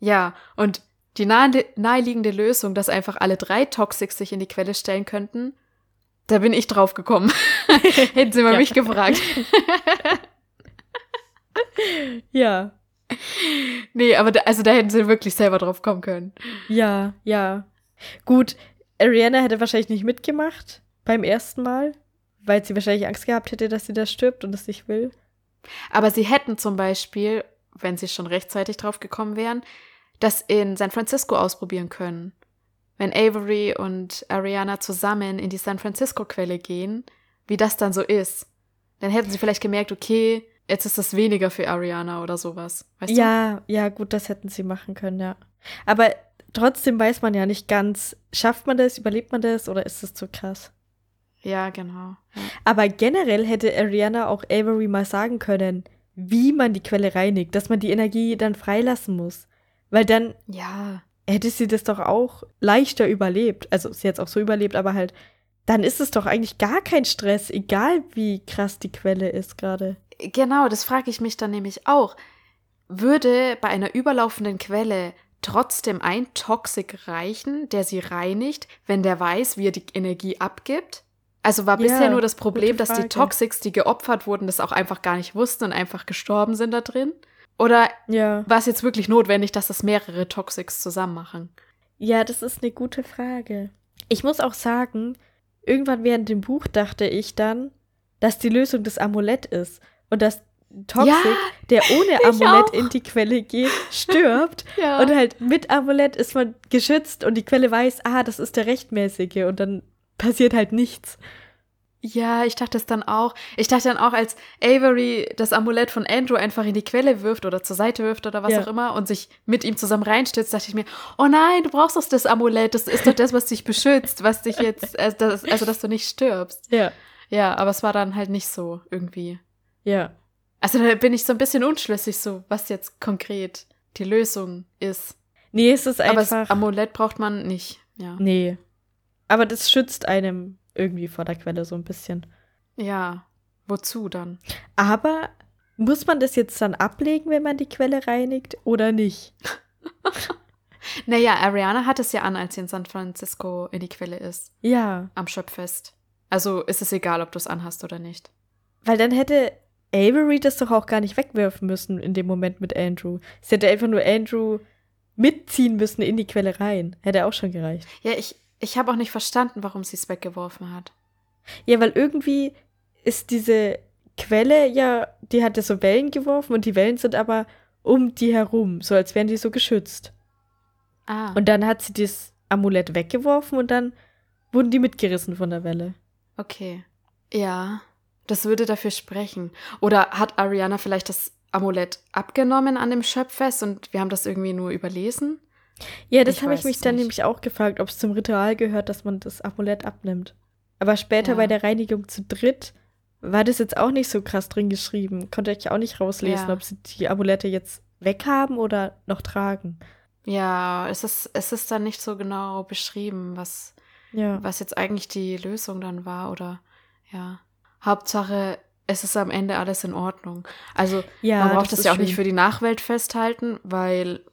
ja, und die nahe, naheliegende Lösung, dass einfach alle drei Toxics sich in die Quelle stellen könnten, da bin ich drauf gekommen. Hätten sie mal Ja. mich gefragt. Ja. nee, aber da, also da hätten sie wirklich selber drauf kommen können. Ja, ja. Gut, Ariana hätte wahrscheinlich nicht mitgemacht beim ersten Mal, weil sie wahrscheinlich Angst gehabt hätte, dass sie da stirbt und es nicht will. Aber sie hätten zum Beispiel, wenn sie schon rechtzeitig drauf gekommen wären, das in San Francisco ausprobieren können. Wenn Avery und Ariana zusammen in die San Francisco-Quelle gehen, wie das dann so ist. Dann hätten sie vielleicht gemerkt, okay, jetzt ist das weniger für Ariana oder sowas. Weißt ja, du? ja, gut, das hätten sie machen können, ja. Aber trotzdem weiß man ja nicht ganz, schafft man das, überlebt man das oder ist das zu krass? Ja, genau. Ja. Aber generell hätte Ariana auch Avery mal sagen können, wie man die Quelle reinigt, dass man die Energie dann freilassen muss. Weil dann ja. Hätte sie das doch auch leichter überlebt. Also sie hat es auch so überlebt, aber halt, dann ist es doch eigentlich gar kein Stress, egal wie krass die Quelle ist gerade. Genau, das frage ich mich dann nämlich auch. Würde bei einer überlaufenden Quelle trotzdem ein Toxik reichen, der sie reinigt, wenn der weiß, wie er die Energie abgibt? Also war bisher nur das Problem, dass die Toxics, die geopfert wurden, das auch einfach gar nicht wussten und einfach gestorben sind da drin? Oder ja. war es jetzt wirklich notwendig, dass das mehrere Toxics zusammen machen? Ja, das ist eine gute Frage. Ich muss auch sagen, irgendwann während dem Buch dachte ich dann, dass die Lösung das Amulett ist und dass Toxic, ja, der ohne Amulett in die Quelle geht, stirbt. ja. Und halt mit Amulett ist man geschützt und die Quelle weiß, ah, das ist der rechtmäßige und dann passiert halt nichts. Ja, ich dachte es dann auch. Ich dachte dann auch, als Avery das Amulett von Andrew einfach in die Quelle wirft oder zur Seite wirft oder was ja. auch immer und sich mit ihm zusammen reinstürzt, dachte ich mir, oh nein, du brauchst doch das Amulett. Das ist doch das, was dich beschützt, was dich jetzt, also, das, also dass du nicht stirbst. Ja. Ja, aber es war dann halt nicht so irgendwie. Ja. Also da bin ich so ein bisschen unschlüssig, so was jetzt konkret die Lösung ist. Nee, es ist einfach. Aber das Amulett braucht man nicht, ja. Nee. Aber das schützt einem irgendwie vor der Quelle so ein bisschen. Ja, wozu dann? Aber muss man das jetzt dann ablegen, wenn man die Quelle reinigt oder nicht? naja, Ariana hat es ja an, als sie in San Francisco in die Quelle ist. Ja. Am Schöpffest. Also ist es egal, ob du es anhast oder nicht. Weil dann hätte Avery das doch auch gar nicht wegwerfen müssen in dem Moment mit Andrew. Sie hätte einfach nur Andrew mitziehen müssen in die Quelle rein. Hätte auch schon gereicht. Ja, ich, ich habe auch nicht verstanden, warum sie es weggeworfen hat. Ja, weil irgendwie ist diese Quelle ja, die hat ja so Wellen geworfen und die Wellen sind aber um die herum, so als wären die so geschützt. Ah. Und dann hat sie das Amulett weggeworfen und dann wurden die mitgerissen von der Welle. Okay. Ja. Das würde dafür sprechen. Oder hat Ariana vielleicht das Amulett abgenommen an dem Schöpffest und wir haben das irgendwie nur überlesen? Ja, das habe ich mich dann nicht. nämlich auch gefragt, ob es zum Ritual gehört, dass man das Amulett abnimmt. Aber später ja. bei der Reinigung zu dritt war das jetzt auch nicht so krass drin geschrieben. Konnte ich auch nicht rauslesen, ja. ob sie die Amulette jetzt weghaben oder noch tragen. Ja, es ist, es ist dann nicht so genau beschrieben, was, ja. was jetzt eigentlich die Lösung dann war oder ja. Hauptsache, es ist am Ende alles in Ordnung. Also ja, man braucht das, das ja auch schön. nicht für die Nachwelt festhalten, weil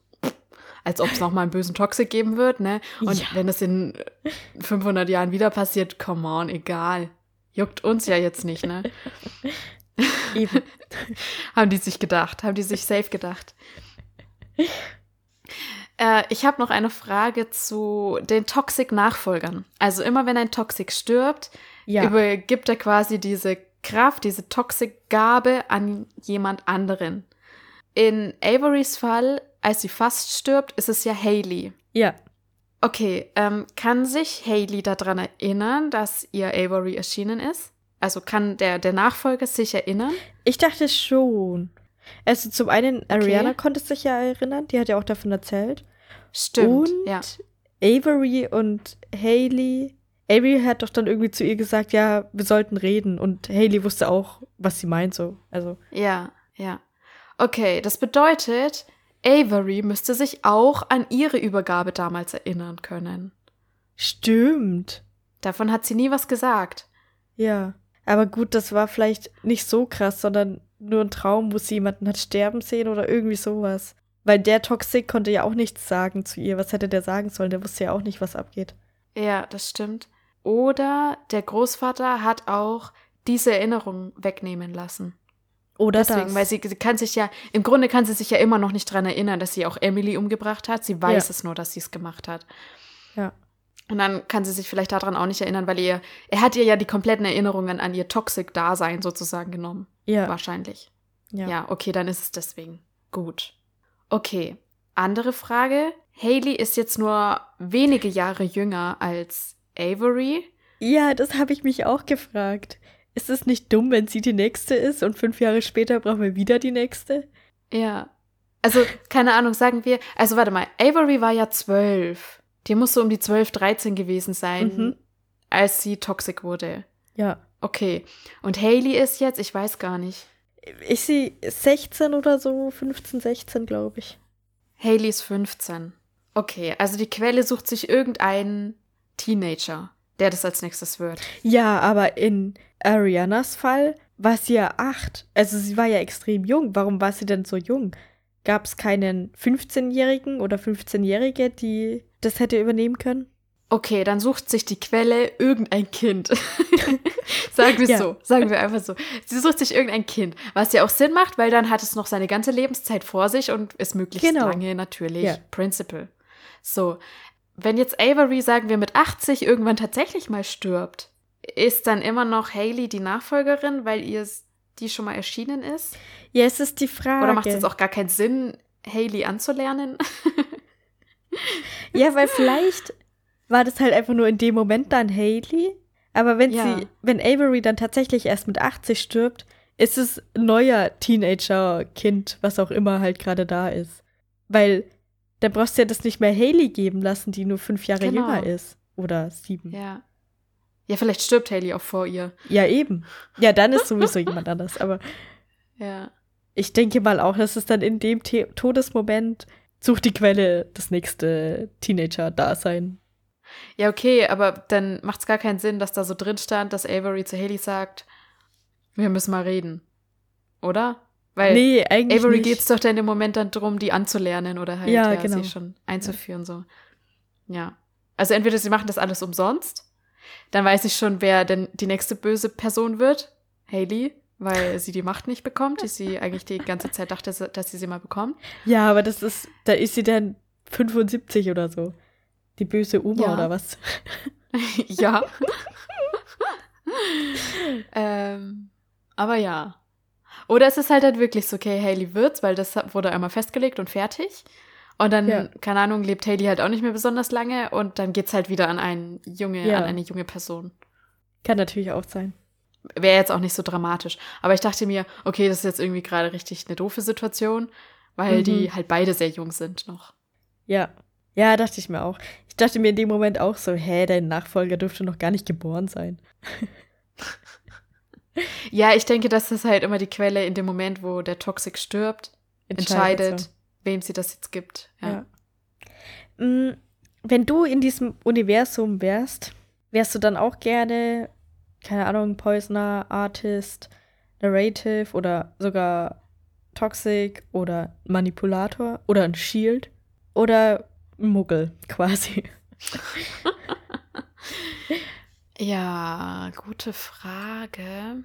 als ob es nochmal einen bösen Toxic geben wird, ne? Und ja. wenn es in 500 Jahren wieder passiert, come on, egal. Juckt uns ja jetzt nicht, ne? Eben. haben die sich gedacht, haben die sich safe gedacht. Äh, ich habe noch eine Frage zu den Toxic-Nachfolgern. Also immer wenn ein Toxic stirbt, ja. übergibt er quasi diese Kraft, diese Toxic-Gabe an jemand anderen. In Avorys Fall, als sie fast stirbt, ist es ja Haley. Ja. Okay, ähm, kann sich Haley daran erinnern, dass ihr Avery erschienen ist? Also kann der, der Nachfolger sich erinnern? Ich dachte schon. Also zum einen, Ariana okay. konnte sich ja erinnern, die hat ja auch davon erzählt. Stimmt. Und ja. Avery und Haley Avery hat doch dann irgendwie zu ihr gesagt, ja, wir sollten reden. Und Haley wusste auch, was sie meint, so. Also. Ja, ja. Okay, das bedeutet, Avery müsste sich auch an ihre Übergabe damals erinnern können. Stimmt. Davon hat sie nie was gesagt. Ja. Aber gut, das war vielleicht nicht so krass, sondern nur ein Traum, wo sie jemanden hat sterben sehen oder irgendwie sowas. Weil der Toxic konnte ja auch nichts sagen zu ihr. Was hätte der sagen sollen? Der wusste ja auch nicht, was abgeht. Ja, das stimmt. Oder der Großvater hat auch diese Erinnerung wegnehmen lassen. Oder Deswegen, das. weil sie, sie, kann sich ja, im Grunde kann sie sich ja immer noch nicht daran erinnern, dass sie auch Emily umgebracht hat. Sie weiß ja. es nur, dass sie es gemacht hat. Ja. Und dann kann sie sich vielleicht daran auch nicht erinnern, weil ihr, er hat ihr ja die kompletten Erinnerungen an ihr Toxic-Dasein sozusagen genommen. Ja. Wahrscheinlich. Ja. Ja, okay, dann ist es deswegen. Gut. Okay. Andere Frage. Haley ist jetzt nur wenige Jahre jünger als Avery. Ja, das habe ich mich auch gefragt. Ist es nicht dumm, wenn sie die nächste ist und fünf Jahre später brauchen wir wieder die nächste? Ja. Also, keine Ahnung, sagen wir. Also, warte mal. Avery war ja zwölf. Die muss so um die zwölf, dreizehn gewesen sein, Mhm. als sie toxic wurde. Ja. Okay. Und Haley ist jetzt, ich weiß gar nicht. Ist sie 16 oder so? 15, 16, glaube ich. Haley ist 15. Okay, also die Quelle sucht sich irgendeinen Teenager, der das als nächstes wird. Ja, aber in Arianas Fall war sie ja acht. Also sie war ja extrem jung. Warum war sie denn so jung? Gab es keinen 15-Jährigen oder 15-Jährige, die das hätte übernehmen können? Okay, dann sucht sich die Quelle irgendein Kind. sagen wir Ja. so, sagen wir einfach so. Sie sucht sich irgendein Kind, was ja auch Sinn macht, weil dann hat es noch seine ganze Lebenszeit vor sich und ist möglichst Genau. lange natürlich Ja. Principal. So, wenn jetzt Avery, sagen wir, mit 80 irgendwann tatsächlich mal stirbt, ist dann immer noch Haley die Nachfolgerin, weil ihr die schon mal erschienen ist? Ja, es ist die Frage. Oder macht es jetzt auch gar keinen Sinn, Haley anzulernen? Ja, weil vielleicht war das halt einfach nur in dem Moment dann Haley. Aber wenn Ja. sie, wenn Avery dann tatsächlich erst mit 80 stirbt, ist es ein neuer Teenager-Kind, was auch immer halt gerade da ist. Weil da brauchst du ja das nicht mehr Haley geben lassen, die nur fünf Jahre Genau. jünger ist. Oder sieben. Ja. ja. Ja, vielleicht stirbt Haley auch vor ihr. eben. Ja, dann ist sowieso jemand anders. Aber Ja. ich denke mal auch, dass es dann in dem The Todesmoment sucht die Quelle das nächste Teenager-Dasein. Ja, okay, aber dann macht es gar keinen Sinn, dass da so drin stand, dass Avery zu Haley sagt, wir müssen mal reden. Oder? Weil nee, eigentlich Avery geht es doch dann im Moment dann drum, die anzulernen oder halt Ja, ja, genau. sie schon einzuführen. So. Ja. Also entweder sie machen das alles umsonst, dann weiß ich schon, wer denn die nächste böse Person wird. Haley, weil sie die Macht nicht bekommt, die sie eigentlich die ganze Zeit dachte, dass sie sie mal bekommt. Ja, aber das ist, da ist sie dann 75 oder so. Die böse Oma Ja. oder was? ja. ähm, aber ja. Oder es ist halt halt wirklich so, okay, Haley wird's, weil das wurde einmal festgelegt und fertig. Und dann, Ja. keine Ahnung, lebt Haley halt auch nicht mehr besonders lange und dann geht's halt wieder an einen junge, Ja. an eine junge Person. Kann natürlich auch sein. Wäre jetzt auch nicht so dramatisch. Aber ich dachte mir, okay, das ist jetzt irgendwie gerade richtig eine doofe Situation, weil Mhm. die halt beide sehr jung sind noch. Ja. Ja, dachte ich mir auch. Ich dachte mir in dem Moment auch so, hä, dein Nachfolger dürfte noch gar nicht geboren sein. Ja, ich denke, das ist halt immer die Quelle in dem Moment, wo der Toxic stirbt, entscheidet, so. wem sie das jetzt gibt. Ja. Ja. Mm, Wenn du in diesem Universum wärst, wärst du dann auch gerne, keine Ahnung, Poisoner, Artist, Narrative oder sogar Toxic oder Manipulator oder ein Shield oder ein Muggel quasi. Ja, gute Frage.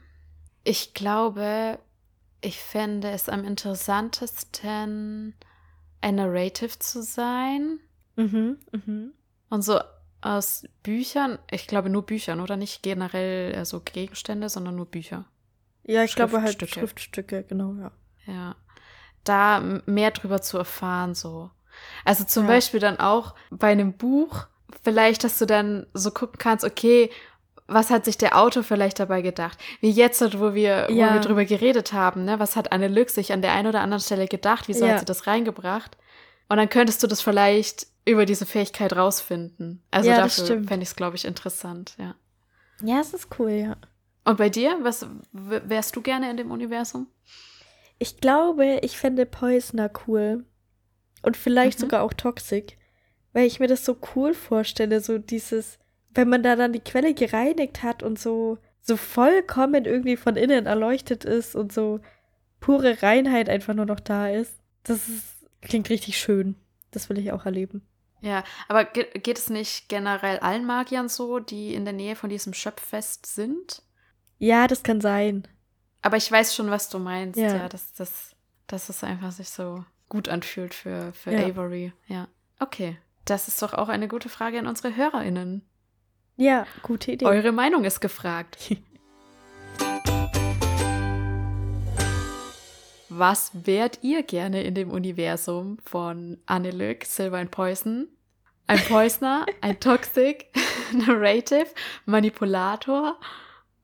Ich glaube, ich fände es am interessantesten, ein Narrative zu sein. Mhm, mhm. Und so aus Büchern, ich glaube nur Büchern, oder nicht generell äh, so Gegenstände, sondern nur Bücher. Ja, ich glaube halt Schriftstücke. Schriftstücke, genau, ja. Ja. Da mehr drüber zu erfahren, so. Also zum Ja. Beispiel dann auch bei einem Buch, vielleicht, dass du dann so gucken kannst, okay, was hat sich der Autor vielleicht dabei gedacht? Wie jetzt, wo wir, wo Ja. wir drüber geredet haben, ne? Was hat Anne Lück sich an der einen oder anderen Stelle gedacht? Wieso Ja. hat sie das reingebracht? Und dann könntest du das vielleicht über diese Fähigkeit rausfinden. Also Ja, das dafür fände ich es, glaube ich, interessant, ja. Ja, es ist cool, ja. Und bei dir, was wärst du gerne in dem Universum? Ich glaube, ich fände Poisoner cool. Und vielleicht Mhm. sogar auch Toxic. Weil ich mir das so cool vorstelle, so dieses, wenn man da dann die Quelle gereinigt hat und so, so vollkommen irgendwie von innen erleuchtet ist und so pure Reinheit einfach nur noch da ist. Das ist, klingt richtig schön. Das will ich auch erleben. Ja, aber ge geht es nicht generell allen Magiern so, die in der Nähe von diesem Schöpffest sind? Ja, das kann sein. Aber ich weiß schon, was du meinst, Ja. ja, dass, dass, dass es einfach sich so gut anfühlt für, für Ja. Avery. Ja. Okay. Das ist doch auch eine gute Frage an unsere HörerInnen. Ja, gute Idee. Eure Meinung ist gefragt. was wärt ihr gerne in dem Universum von Annelück, Silver and Poison? Ein Poisoner, ein Toxic, Narrative, Manipulator,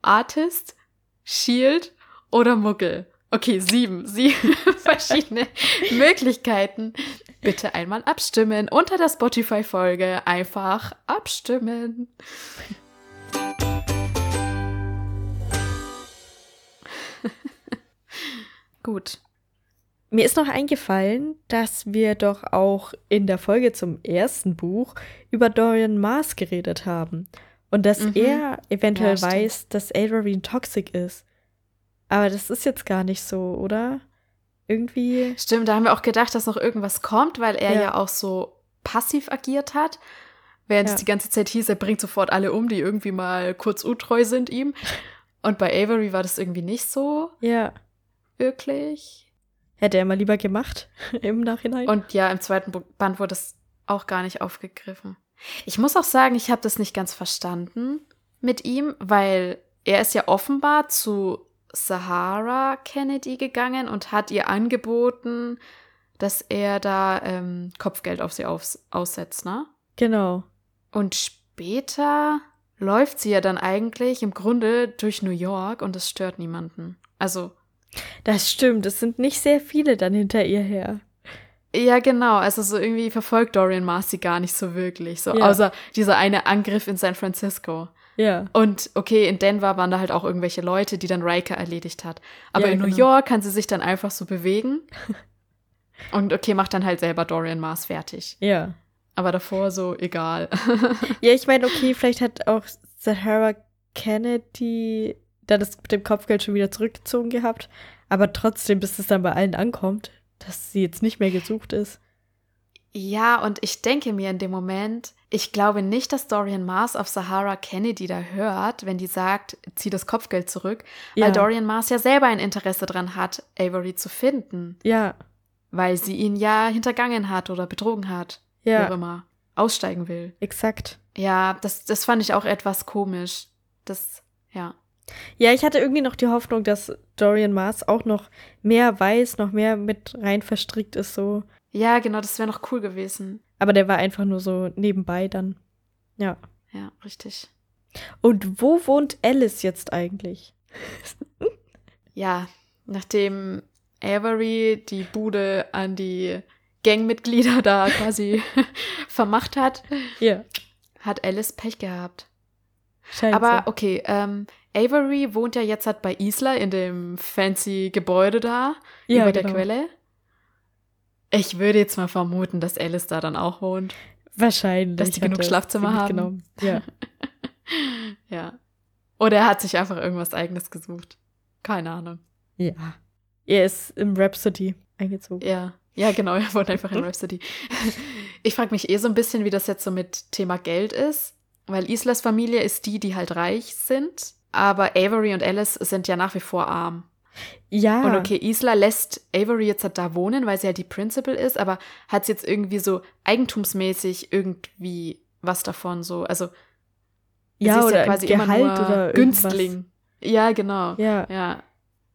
Artist, Shield oder Muggel? Okay, sieben, sieben verschiedene Möglichkeiten. Bitte einmal abstimmen. Unter der Spotify-Folge einfach abstimmen. Gut. Mir ist noch eingefallen, dass wir doch auch in der Folge zum ersten Buch über Dorian Mars geredet haben. Und dass Mhm. er eventuell Ja, weiß, dass Avery toxic ist. Aber das ist jetzt gar nicht so, oder? Irgendwie. Stimmt, da haben wir auch gedacht, dass noch irgendwas kommt, weil er Ja. ja, auch so passiv agiert hat. Während Ja. es die ganze Zeit hieß, er bringt sofort alle um, die irgendwie mal kurz untreu sind ihm. Und bei Avery war das irgendwie nicht so Ja. wirklich. Hätte er mal lieber gemacht im Nachhinein. Und ja, im zweiten Band wurde es auch gar nicht aufgegriffen. Ich muss auch sagen, ich habe das nicht ganz verstanden mit ihm, weil er ist ja offenbar zu Sahara Kennedy gegangen und hat ihr angeboten, dass er da ähm, Kopfgeld auf sie aufs aussetzt, ne? genau. Und später läuft sie ja dann eigentlich im Grunde durch New York und es stört niemanden. Also, Das stimmt. Es sind nicht sehr viele dann hinter ihr her. ja, genau. Also, so irgendwie verfolgt Dorian Marcy gar nicht so wirklich. So, Ja. außer dieser eine Angriff in San Francisco. Ja. Und okay, in Denver waren da halt auch irgendwelche Leute, die dann Riker erledigt hat. Aber Ja, in New genau. York kann sie sich dann einfach so bewegen. Und okay, macht dann halt selber Dorian Mars fertig. Ja. Aber davor so egal. Ja, ich meine, okay, vielleicht hat auch Sahara Kennedy dann das mit dem Kopfgeld schon wieder zurückgezogen gehabt. Aber trotzdem, bis es dann bei allen ankommt, dass sie jetzt nicht mehr gesucht ist. Ja, und ich denke mir in dem Moment, ich glaube nicht, dass Dorian Mars auf Sahara Kennedy da hört, wenn die sagt, zieh das Kopfgeld zurück, Ja. weil Dorian Mars ja selber ein Interesse dran hat, Avery zu finden, Ja, weil sie ihn ja hintergangen hat oder betrogen hat, wie auch ja, immer, aussteigen will. exakt. Ja, das, das fand ich auch etwas komisch. Das, ja. Ja, ich hatte irgendwie noch die Hoffnung, dass Dorian Mars auch noch mehr weiß, noch mehr mit rein verstrickt ist, so. Ja, genau, das wäre noch cool gewesen. Aber der war einfach nur so nebenbei dann. Ja. Ja, richtig. Und wo wohnt Alice jetzt eigentlich? Ja, nachdem Avery die Bude an die Gangmitglieder da quasi vermacht hat, Ja, hat Alice Pech gehabt. scheint Aber okay, ähm, Avery wohnt ja jetzt halt bei Isla in dem fancy Gebäude da Ja, über der genau. Quelle. Ich würde jetzt mal vermuten, dass Alice da dann auch wohnt. Wahrscheinlich. dass die genug er Schlafzimmer haben. Ja. Ja. Oder er hat sich einfach irgendwas eigenes gesucht. Keine Ahnung. ja. Er ist im Rhapsody eingezogen. Ja. Ja, genau, er wohnt einfach in Rhapsody. Ich frage mich eh so ein bisschen, wie das jetzt so mit Thema Geld ist, weil Islas Familie ist die, die halt reich sind, aber Avery und Alice sind ja nach wie vor arm. Ja. Und okay, Isla lässt Avery jetzt halt da wohnen, weil sie ja die Principal ist, aber hat sie jetzt irgendwie so eigentumsmäßig irgendwie was davon so, also ja, sie ist oder ja quasi immer Gehalt nur oder irgendwas. Günstling. Ja, genau. Ja. Ja,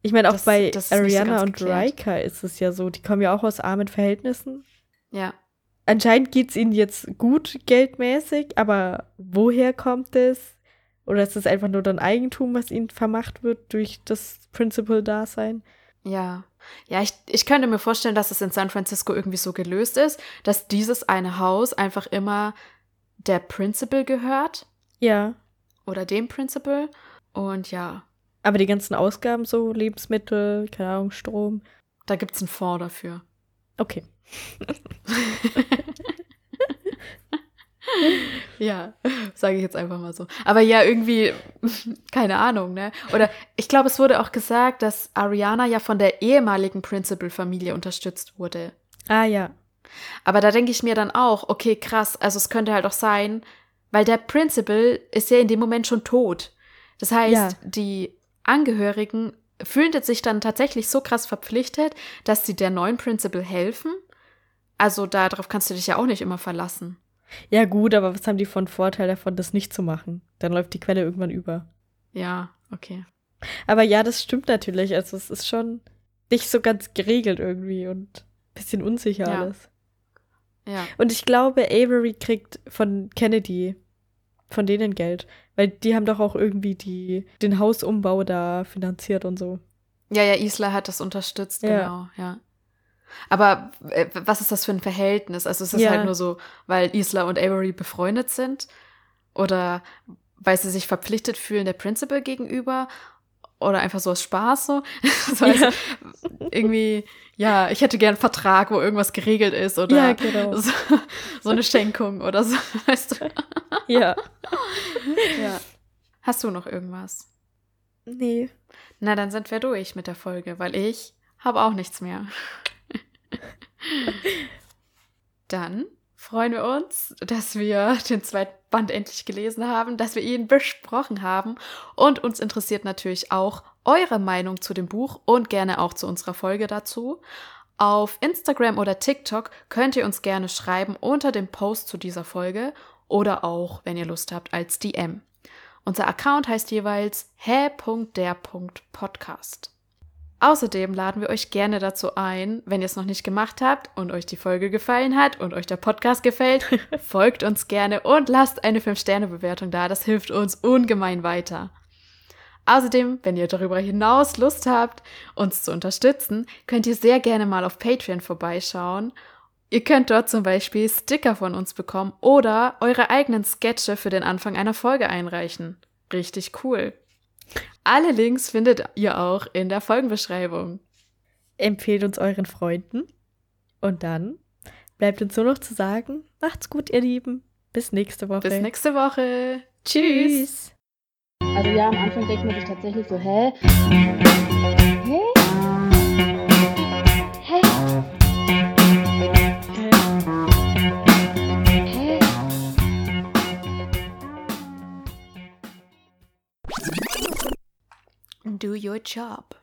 Ich meine, auch Das- bei das so Ariana ganz und geklärt. Riker ist es ja so, die kommen ja auch aus armen Verhältnissen. ja. Anscheinend geht es ihnen jetzt gut geldmäßig, aber woher kommt es? Oder ist es einfach nur dann Eigentum, was ihnen vermacht wird durch das Principal-Dasein? Ja. Ja, ich, ich könnte mir vorstellen, dass es in San Francisco irgendwie so gelöst ist, dass dieses eine Haus einfach immer der Principal gehört Ja. oder dem Principal. Und ja, Aber die ganzen Ausgaben, so Lebensmittel, keine Ahnung, Strom. da gibt es einen Fonds dafür. Okay. Ja, sage ich jetzt einfach mal so. Aber ja, irgendwie, keine Ahnung, ne? Oder ich glaube, es wurde auch gesagt, dass Ariana ja von der ehemaligen Principal-Familie unterstützt wurde. Ah ja. Aber da denke ich mir dann auch, okay, krass, also es könnte halt auch sein, weil der Principal ist ja in dem Moment schon tot. Das heißt, Ja. die Angehörigen fühlen sich dann tatsächlich so krass verpflichtet, dass sie der neuen Principal helfen. Also darauf kannst du dich ja auch nicht immer verlassen. Ja, gut, aber was haben die von Vorteil davon, das nicht zu machen? Dann läuft die Quelle irgendwann über. Ja, okay. Aber ja, das stimmt natürlich. Also es ist schon nicht so ganz geregelt irgendwie und ein bisschen unsicher Ja. alles. Ja. Und ich glaube, Avery kriegt von Kennedy, von denen Geld. Weil die haben doch auch irgendwie die, den Hausumbau da finanziert und so. Ja, ja, Isla hat das unterstützt, Ja. genau, ja. Aber äh, was ist das für ein Verhältnis? Also ist es Ja. halt nur so, weil Isla und Avery befreundet sind? Oder weil sie sich verpflichtet fühlen der Principal gegenüber? Oder einfach so aus Spaß so? Das heißt, Ja. irgendwie, ja, ich hätte gern einen Vertrag, wo irgendwas geregelt ist oder Ja, genau. so, so eine Schenkung oder so, weißt du? Ja. Ja. Hast du noch irgendwas? Nee. Na, dann sind wir durch mit der Folge, weil ich habe auch nichts mehr. dann freuen wir uns, dass wir den zweiten Band endlich gelesen haben, dass wir ihn besprochen haben und uns interessiert natürlich auch eure Meinung zu dem Buch und gerne auch zu unserer Folge dazu. Auf Instagram oder TikTok könnt ihr uns gerne schreiben unter dem Post zu dieser Folge oder auch, wenn ihr Lust habt, als DM. Unser Account heißt jeweils hä.der.podcast. Außerdem laden wir euch gerne dazu ein, wenn ihr es noch nicht gemacht habt und euch die Folge gefallen hat und euch der Podcast gefällt, folgt uns gerne und lasst eine 5-Sterne-Bewertung da. Das hilft uns ungemein weiter. Außerdem, wenn ihr darüber hinaus Lust habt, uns zu unterstützen, könnt ihr sehr gerne mal auf Patreon vorbeischauen. Ihr könnt dort zum Beispiel Sticker von uns bekommen oder eure eigenen Sketche für den Anfang einer Folge einreichen. Richtig cool. Alle Links findet ihr auch in der Folgenbeschreibung. Empfehlt uns euren Freunden. Und dann bleibt uns nur noch zu sagen, macht's gut, ihr Lieben. Bis nächste Woche. Bis nächste Woche. Tschüss. Also ja, am Anfang denkt man sich tatsächlich so, hä? Hä? Hä? Do your job.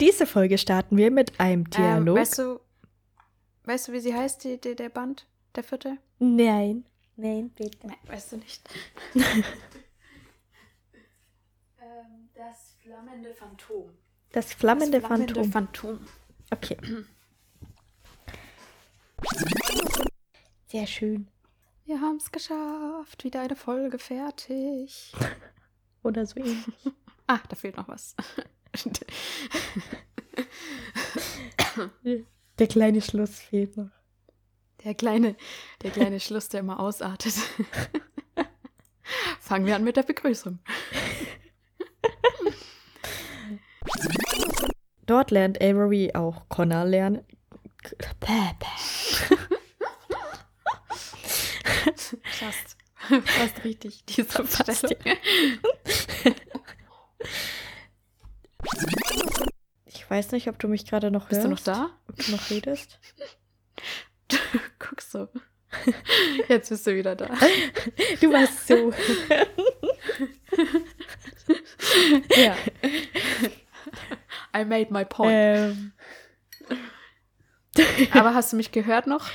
Diese Folge starten wir mit einem Dialog. Ähm, weißt du, weißt du, wie sie heißt, die, die, der Band, der vierte? Nein. Nein, bitte. Nein, weißt du nicht. ähm, das flammende Phantom. Das flammende, das flammende Phantom. Phantom. okay. Sehr schön. Wir haben es geschafft. Wieder eine Folge fertig. Oder so ähnlich. Ah, da fehlt noch was. Der kleine Schluss fehlt noch. Der kleine, der kleine Schluss, der immer ausartet. Fangen wir an mit der Begrüßung. Dort lernt Avery auch Connor lernen. Fast. Fast richtig, diese Fassung. Ich weiß nicht, ob du mich gerade noch Bist hörst. du noch da? Ob du noch redest. Du guckst so. Jetzt bist du wieder da. Du warst so. ja. I made my point. Ähm, Aber hast du mich gehört noch?